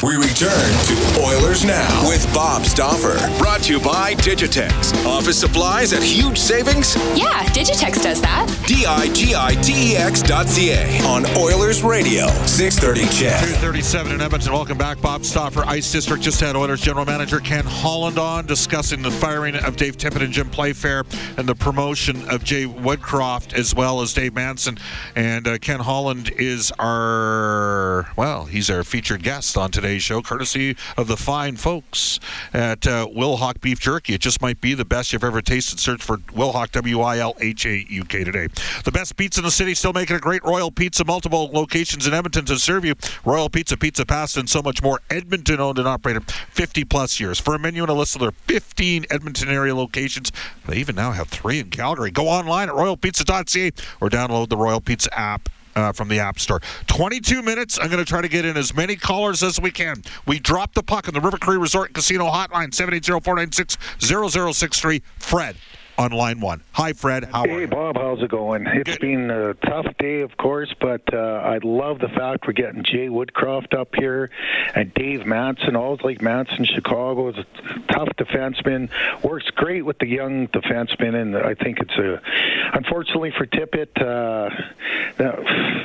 We return to Oilers Now with Bob Stauffer. Brought to you by Digitex. Office supplies at huge savings? Yeah, Digitex does that. D I G I T E X dot C A on Oilers Radio, 630 CHED. 237 in Edmonton. Welcome back. Bob Stauffer, Ice District. Just had Oilers General Manager Ken Holland on discussing the firing of Dave Tippett and Jim Playfair and the promotion of Jay Woodcroft as well as Dave Manson. And uh, Ken Holland is our, well, he's our featured guest on today's show, courtesy of the fine folks at uh, Wilhauk Beef Jerky. It just might be the best you've ever tasted. Search for Wilhauk, W I L H A U K today. The best pizza in the city, still making a great Royal Pizza, multiple locations in Edmonton to serve you. Royal Pizza, Pizza Pasta, and so much more. Edmonton owned and operated 50 plus years. For a menu and a list of their 15 Edmonton area locations, they even now have three in Calgary. Go online at royalpizza.ca or download the Royal Pizza app uh, from the App Store. 22 minutes. I'm going to try to get in as many callers as we can. We dropped the puck on the River Cree Resort Casino hotline, 780-496-0063. Fred on line one. Hi, Fred. How are Hey, you? Bob, how's it going? It's Good. been a tough day, of course, but uh, I love the fact we're getting Jay Woodcroft up here and Dave Manson. Always like Manson, Chicago is a tough defenseman. Works great with the young defensemen, and I think it's a. Unfortunately for Tippett, uh,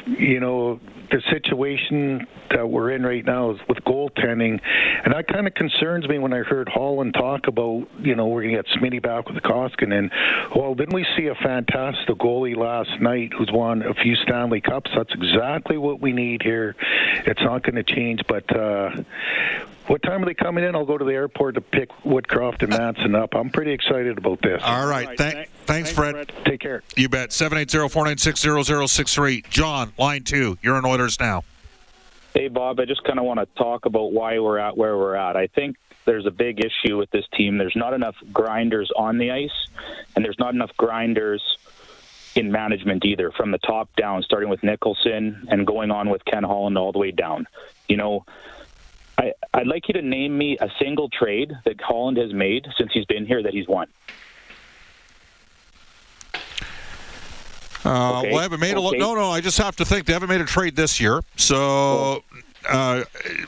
you know, the situation that we're in right now is with goaltending, and that kind of concerns me when I heard Holland talk about, you know, we're going to get Smitty back with the Koskinen. Well, didn't we see a fantastic goalie last night who's won a few Stanley Cups? That's exactly what we need here. It's not going to change, but. Uh, what time are they coming in? I'll go to the airport to pick Woodcroft and Manson up. I'm pretty excited about this. All right. Thank, thanks, Fred. Take care. You bet. 780-496-0063. John, line two. You're in Oilers now. Hey, Bob, I just kind of want to talk about why we're at where we're at. I think there's a big issue with this team. There's not enough grinders on the ice, and there's not enough grinders in management either, from the top down, starting with Nicholson and going on with Ken Holland all the way down. You know, I, I'd like you to name me a single trade that Holland has made since he's been here that he's won. Uh, Okay. Well, I haven't made a lo- no, no. I just have to think they haven't made a trade this year. So, uh,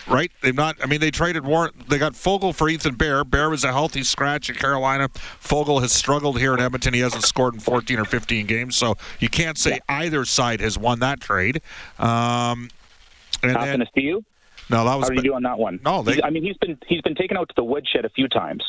right? They've not. I mean, they traded Warren. They got Foegele for Ethan Bear. Bear was a healthy scratch in Carolina. Foegele has struggled here in Edmonton. He hasn't scored in 14 or 15 games. So you can't say either side has won that trade. Um, and Happen then, to see you? No, that was How do you do on that one? No, they- I mean, he's been he's been taken out to the woodshed a few times,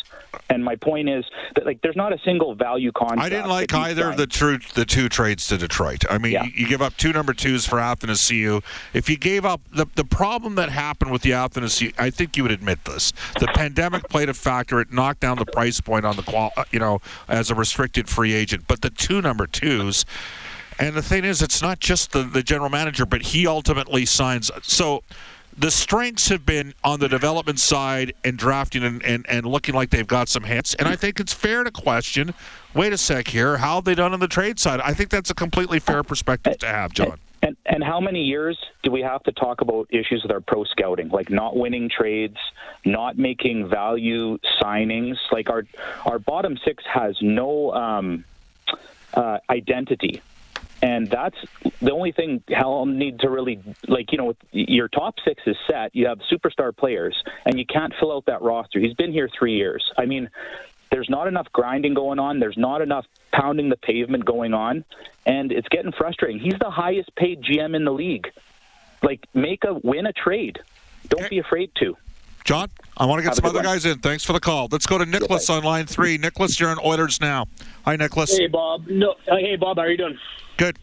and my point is that like there's not a single value contract. I didn't like either of the true the two trades to Detroit. I mean, Yeah. you, you give up two number twos for Athanasiu. If you gave up the the problem that happened with the Athanasiu, I think you would admit this. The pandemic played a factor. It knocked down the price point on the qual, uh, you know, as a restricted free agent. But the two number twos. And the thing is, it's not just the, the general manager, but he ultimately signs. So the strengths have been on the development side and drafting and, and, and looking like they've got some hits. And I think it's fair to question wait a sec here, how have they done on the trade side? I think that's a completely fair perspective to have, John. And and how many years do we have to talk about issues with our pro scouting, like not winning trades, not making value signings? Like our our bottom six has no um, uh, identity. And that's the only thing Helm need to really like. You know, your top six is set. You have superstar players, and you can't fill out that roster. He's been here three years. I mean, there's not enough grinding going on. There's not enough pounding the pavement going on, and it's getting frustrating. He's the highest paid GM in the league. Like, make a win a trade. Don't be afraid to. John, I want to get Have some other one. guys in. Thanks for the call. Let's go to Nicholas on line three. Nicholas, you're in Oilers now. Hi, Nicholas. Hey Bob, no, uh, hey Bob, how are you doing? Good.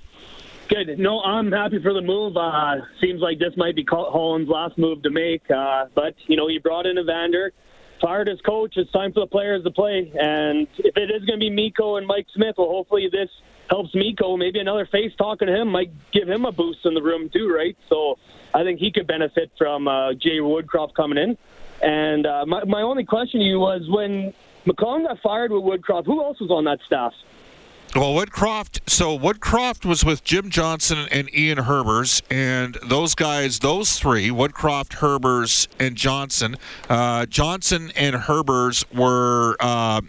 Good. No, I'm happy for the move. Uh, seems like this might be Holland's last move to make. Uh, but you know, he brought in Evander, fired his coach. It's time for the players to play. And if it is going to be Miko and Mike Smith, well, hopefully this helps Miko. Maybe another face talking to him might give him a boost in the room too, right? So I think he could benefit from uh, Jay Woodcroft coming in. And uh, my my only question to you was when McCollum got fired with Woodcroft, who else was on that staff? Well, Woodcroft. So Woodcroft was with Jim Johnson and Ian Herbers, and those guys, those three, Woodcroft, Herbers, and Johnson. Uh, Johnson and Herbers were. Uh,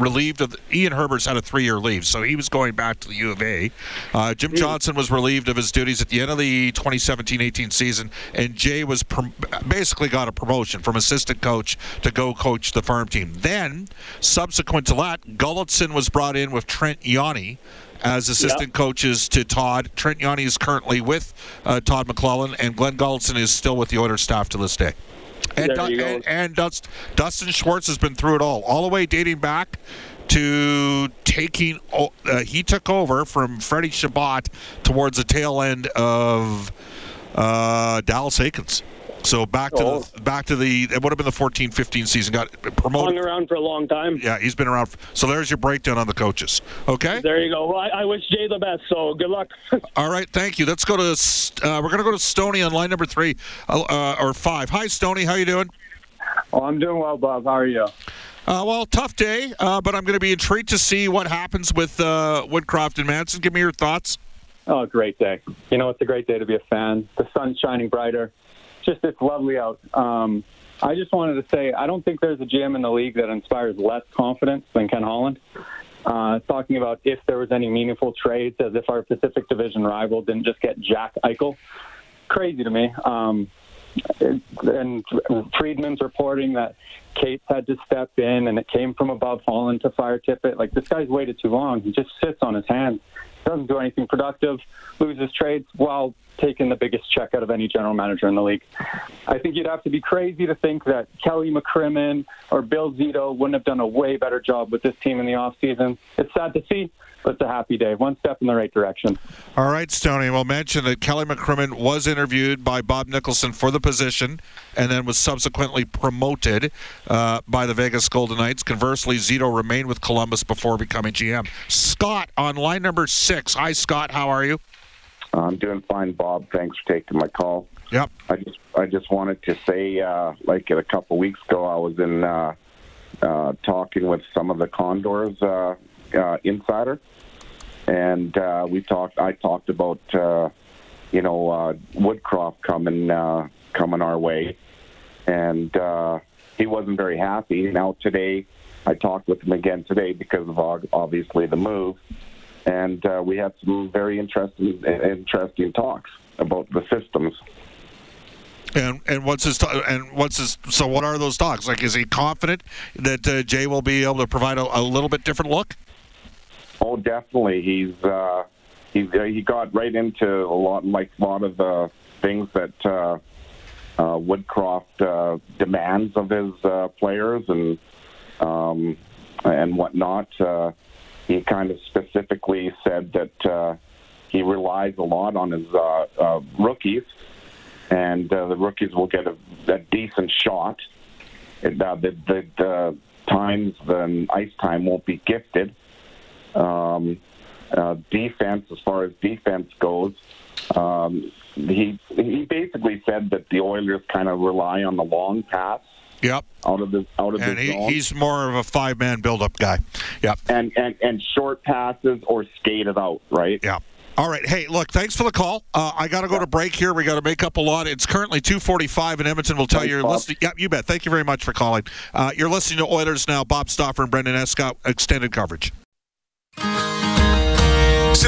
relieved of Ian Herbers had a three-year leave, so he was going back to the U of A. Uh, Jim Johnson was relieved of his duties at the end of the 2017-18 season, and Jay was prom- basically got a promotion from assistant coach to go coach the farm team. Then, subsequent to that, Gulutzan was brought in with Trent Yawney as assistant yep. coaches to Todd. Trent Yawney is currently with uh, Todd McLellan, and Glenn Gulutzan is still with the Oilers staff to this day. And, du- and, and Dust, Dustin Schwartz has been through it all, all the way dating back to taking. Uh, he took over from Freddie Chabot towards the tail end of uh, Dallas Eakins. So back to oh. the back to the it would have been the 14-15 season. Got promoted. Hung around for a long time. Yeah, he's been around. So there's your breakdown on the coaches. Okay. There you go. Well, I, I wish Jay the best. So good luck. All right, thank you. Let's go to uh, we're going to go to Stony on line number three uh, uh, or five. Hi, Stony. How you doing? Oh, I'm doing well, Bob. How are you? Uh, well, tough day, uh, but I'm going to be intrigued to see what happens with uh, Woodcroft and Manson. Give me your thoughts. Oh, great day. You know, it's a great day to be a fan. The sun's shining brighter. Just it's lovely out. Um, I just wanted to say I don't think there's a GM in the league that inspires less confidence than Ken Holland. Uh, talking about if there was any meaningful trades, as if our Pacific Division rival didn't just get Jack Eichel. Crazy to me. Um, and Friedman's reporting that Katz had to step in, and it came from above Holland to fire Tippett. Like this guy's waited too long. He just sits on his hands, doesn't do anything productive, loses trades while taking the biggest check out of any general manager in the league. I think you'd have to be crazy to think that Kelly McCrimmon or Bill Zito wouldn't have done a way better job with this team in the offseason. It's sad to see, it's a happy day. One step in the right direction. All right, Stoney. We'll mention that Kelly McCrimmon was interviewed by Bob Nicholson for the position and then was subsequently promoted uh, by the Vegas Golden Knights. Conversely, Zito remained with Columbus before becoming GM. Scott on line number six. Hi, Scott. How are you? I'm doing fine, Bob. Thanks for taking my call. Yep. I just I just wanted to say, uh, like a couple weeks ago, I was in uh, uh, talking with some of the Condors uh, insider, and uh, we talked. I talked about uh, you know uh, Woodcroft coming uh, coming our way, and uh, he wasn't very happy. Now today, I talked with him again today because of obviously the move, and we had some very interesting interesting talks about the systems. And and what's his and what's his so what are those talks like? Is he confident that uh, Jay will be able to provide a, a, little bit different look? Oh, definitely. He's uh, he uh, he got right into a lot like a lot of the things that uh, uh, Woodcroft uh, demands of his players and um, and whatnot he kind of specifically said that uh, he relies a lot on his uh, uh, rookies, and uh, the rookies will get a, a decent shot. It, uh, the, the, the times, the ice time won't be gifted. Um, uh, defense, as far as defense goes, um, he he basically said that the Oilers kind of rely on the long pass Yep. Out of the out of and the he, zone. he's more of a five man build up guy. Yep. And and and short passes or skated out, right? Yeah. All right. Hey, look, thanks for the call. Uh, I got to go to break here. We got to make up a lot. It's currently 2:45 in Edmonton. We'll tell thanks, you you're Bob. listening. Yeah, you bet. Thank you very much for calling. Uh, you're listening to Oilers now. Bob Stauffer and Brendan Escott extended coverage.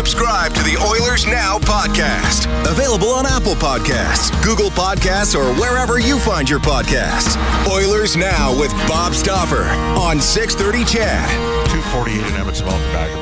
Subscribe to the Oilers Now podcast. Available on Apple Podcasts, Google Podcasts, or wherever you find your podcasts. Oilers Now with Bob Stauffer on 630 CHED. 248 in Edmonton. Welcome back.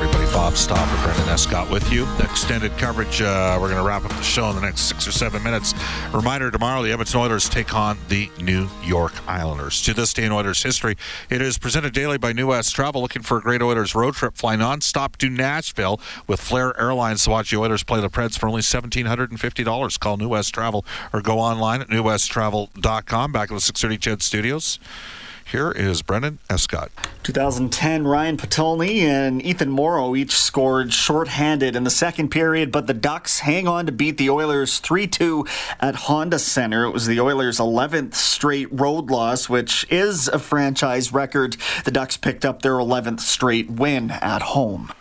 Bob Stauffer, Brendan Escott with you. Extended coverage. Uh, we're going to wrap up the show in the next six or seven minutes. Reminder tomorrow, the Edmonton Oilers take on the New York Islanders. To this day in Oilers history, it is presented daily by New West Travel. Looking for a great Oilers road trip? Fly nonstop to Nashville with Flair Airlines to watch the Oilers play the Preds for only $1,750. Call New West Travel or go online at newwesttravel.com. Back at the 630 CHED Studios. Here is Brendan Escott. 2010, Ryan Potulny and Ethan Moreau each scored shorthanded in the second period, but the Ducks hang on to beat the Oilers 3 2 at Honda Center. It was the Oilers' 11th straight road loss, which is a franchise record. The Ducks picked up their 11th straight win at home.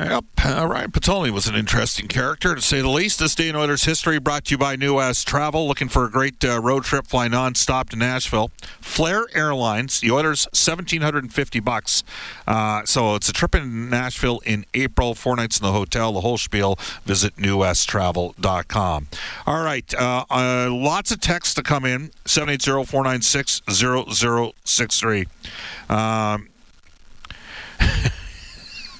Yep, uh, Ryan Potulny was an interesting character, to say the least. This day in Oilers history brought to you by New West Travel. Looking for a great uh, road trip, fly nonstop to Nashville. Flair Airlines, the Oilers, seventeen hundred and fifty bucks. Uh, so it's a trip in Nashville in April. Four nights in the hotel, the whole spiel. Visit newwesttravel.com. All right, uh, uh, lots of texts to come in. 780-496-0063. Um,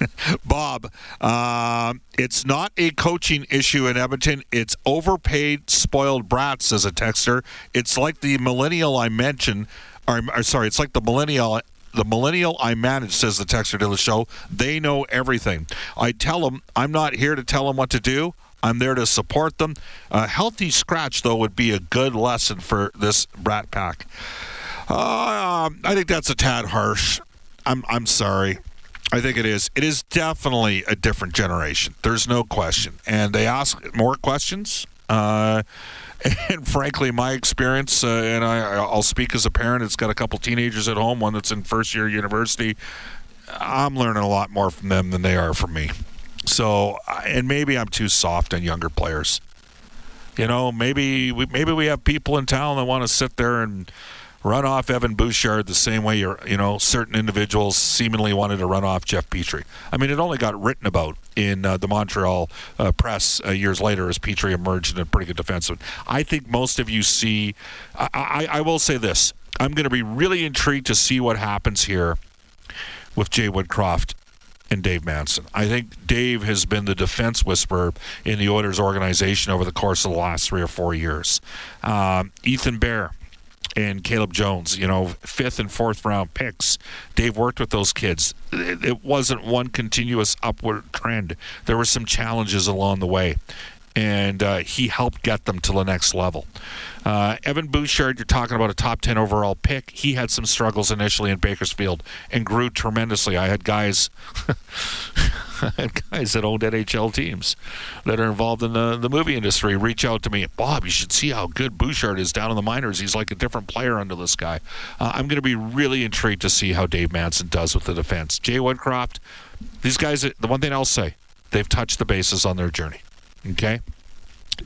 Bob, uh, it's not a coaching issue in Edmonton. It's overpaid, spoiled brats, says a texter. It's like the millennial I mentioned, or, or sorry, it's like the millennial the millennial I manage, says the texter to the show, they know everything. I tell them I'm not here to tell them what to do. I'm there to support them. A healthy scratch, though, would be a good lesson for this brat pack. Uh, I think that's a tad harsh. I'm I'm sorry. I think it is. It is definitely a different generation. There's no question. And they ask more questions. Uh, and frankly, my experience, uh, and I, I'll speak as a parent, it's got a couple teenagers at home, one that's in first year university. I'm learning a lot more from them than they are from me. So, and maybe I'm too soft on younger players. You know, maybe we, maybe we have people in town that want to sit there and run off Evan Bouchard the same way you're, you know, certain individuals seemingly wanted to run off Jeff Petry. I mean, it only got written about in uh, the Montreal uh, press uh, years later as Petry emerged in a pretty good defenseman. I think most of you see. I, I, I will say this: I'm going to be really intrigued to see what happens here with Jay Woodcroft and Dave Manson. I think Dave has been the defense whisperer in the Oilers organization over the course of the last three or four years. Um, Ethan Bear and Caleb Jones, you know, fifth and fourth round picks. Dave worked with those kids. It wasn't one continuous upward trend. There were some challenges along the way, and uh, he helped get them to the next level. Uh, Evan Bouchard, you're talking about a top 10 overall pick. He had some struggles initially in Bakersfield and grew tremendously. I had guys. had guys that owned NHL teams that are involved in the, the movie industry reach out to me. Bob, you should see how good Bouchard is down in the minors. He's like a different player under this guy. Uh, I'm going to be really intrigued to see how Dave Manson does with the defense. Jay Woodcroft, these guys, the one thing I'll say, they've touched the bases on their journey. Okay?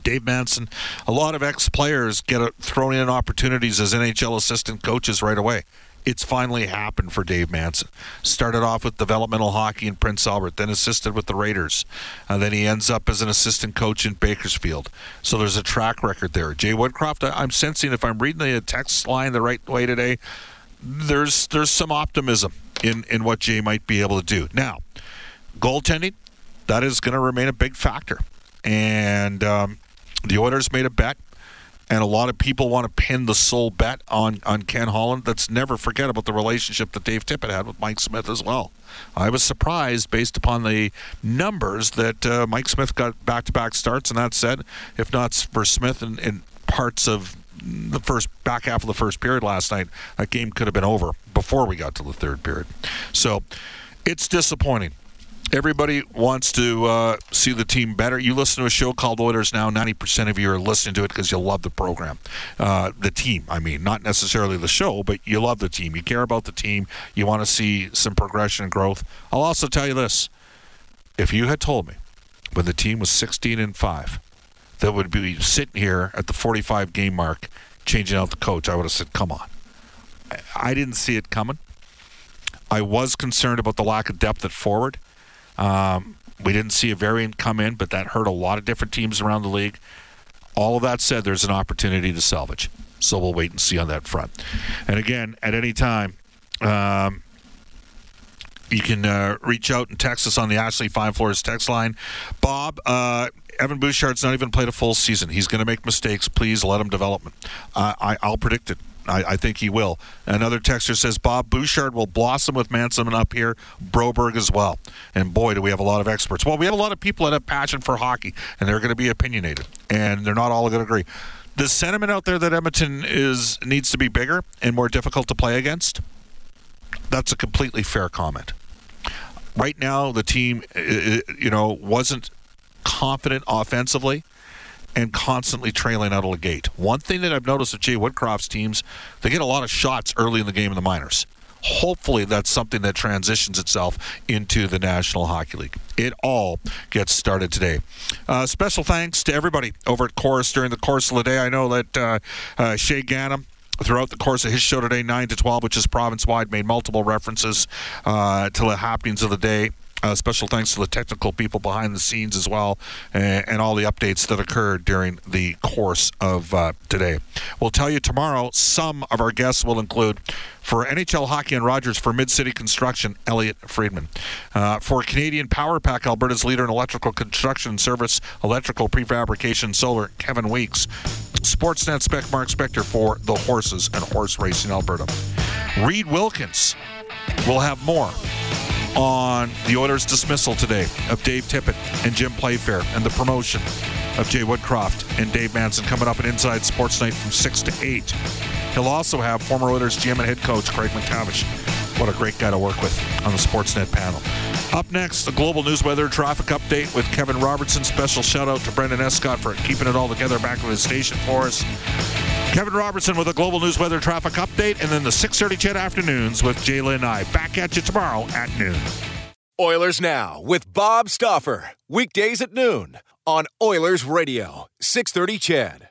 Dave Manson, a lot of ex players get thrown in opportunities as NHL assistant coaches right away it's finally happened for Dave Manson. Started off with developmental hockey in Prince Albert, then assisted with the Raiders. and then he ends up as an assistant coach in Bakersfield. So there's a track record there. Jay Woodcroft, I'm sensing if I'm reading the text line the right way today, there's there's some optimism in, in what Jay might be able to do. Now, goaltending, that is going to remain a big factor. And um, the Oilers made a bet and a lot of people want to pin the sole bet on, on Ken Holland. Let's never forget about the relationship that Dave Tippett had with Mike Smith as well. I was surprised based upon the numbers that uh, Mike Smith got back to back starts, and that said, if not for Smith in, in parts of the first back half of the first period last night, that game could have been over before we got to the third period. So it's disappointing everybody wants to uh, see the team better. You listen to a show called Oilers Now. Ninety percent of you are listening to it because you love the program, uh, the team. I mean, not necessarily the show, but you love the team. You care about the team. You want to see some progression and growth. I'll also tell you this: if you had told me when the team was sixteen and five that would be sitting here at the forty-five game mark changing out the coach, I would have said, "Come on." I didn't see it coming. I was concerned about the lack of depth at forward. Um, we didn't see a variant come in, but that hurt a lot of different teams around the league. All of that said, there's an opportunity to salvage. So we'll wait and see on that front. And again, at any time, um, you can uh, reach out and text us on the Ashley Fine Floors text line. Bob, uh, Evan Bouchard's not even played a full season. He's going to make mistakes. Please let him develop. Uh, I, I'll predict it. I, I, think he will. Another texter says Bob Bouchard will blossom with Manson up here, Broberg as well. And boy, do we have a lot of experts. Well, we have a lot of people that have passion for hockey, and they're going to be opinionated, and they're not all going to agree. The sentiment out there that Edmonton is needs to be bigger and more difficult to play against. That's a completely fair comment. Right now, the team, you know, wasn't confident offensively and constantly trailing out of the gate. One thing that I've noticed with Jay Woodcroft's teams, they get a lot of shots early in the game in the minors. Hopefully, that's something that transitions itself into the National Hockey League. It all gets started today. Uh, special thanks to everybody over at Corus during the course of the day. I know that uh, uh, Shaye Ganam throughout the course of his show today, 9 to 12, which is province wide, made multiple references uh, to the happenings of the day. Uh, special thanks to the technical people behind the scenes as well, and, and all the updates that occurred during the course of uh, today. We'll tell you tomorrow. Some of our guests will include for NHL Hockey and Rogers for Mid City Construction, Elliot Friedman. Uh, for Canadian Power Pack, Alberta's leader in electrical construction service, electrical prefabrication, solar, Kevin Weeks. Sportsnet spec Mark Spector for the horses and horse racing Alberta. Reid Wilkins will have more on the Oilers' dismissal today of Dave Tippett and Jim Playfair and the promotion of Jay Woodcroft and Dave Manson coming up at Inside Sports Night from 6 to 8. He'll also have former Oilers GM and head coach Craig MacTavish. What a great guy to work with on the Sportsnet panel. Up next, the global news weather traffic update with Kevin Robertson. Special shout out to Brendan Escott for keeping it all together back at his station for us. Kevin Robertson with a global news weather traffic update, and then the 6:30 CHED afternoons with Jayla and I. Back at you tomorrow at noon. Oilers Now with Bob Stauffer. Weekdays at noon on Oilers Radio, 630 CHED.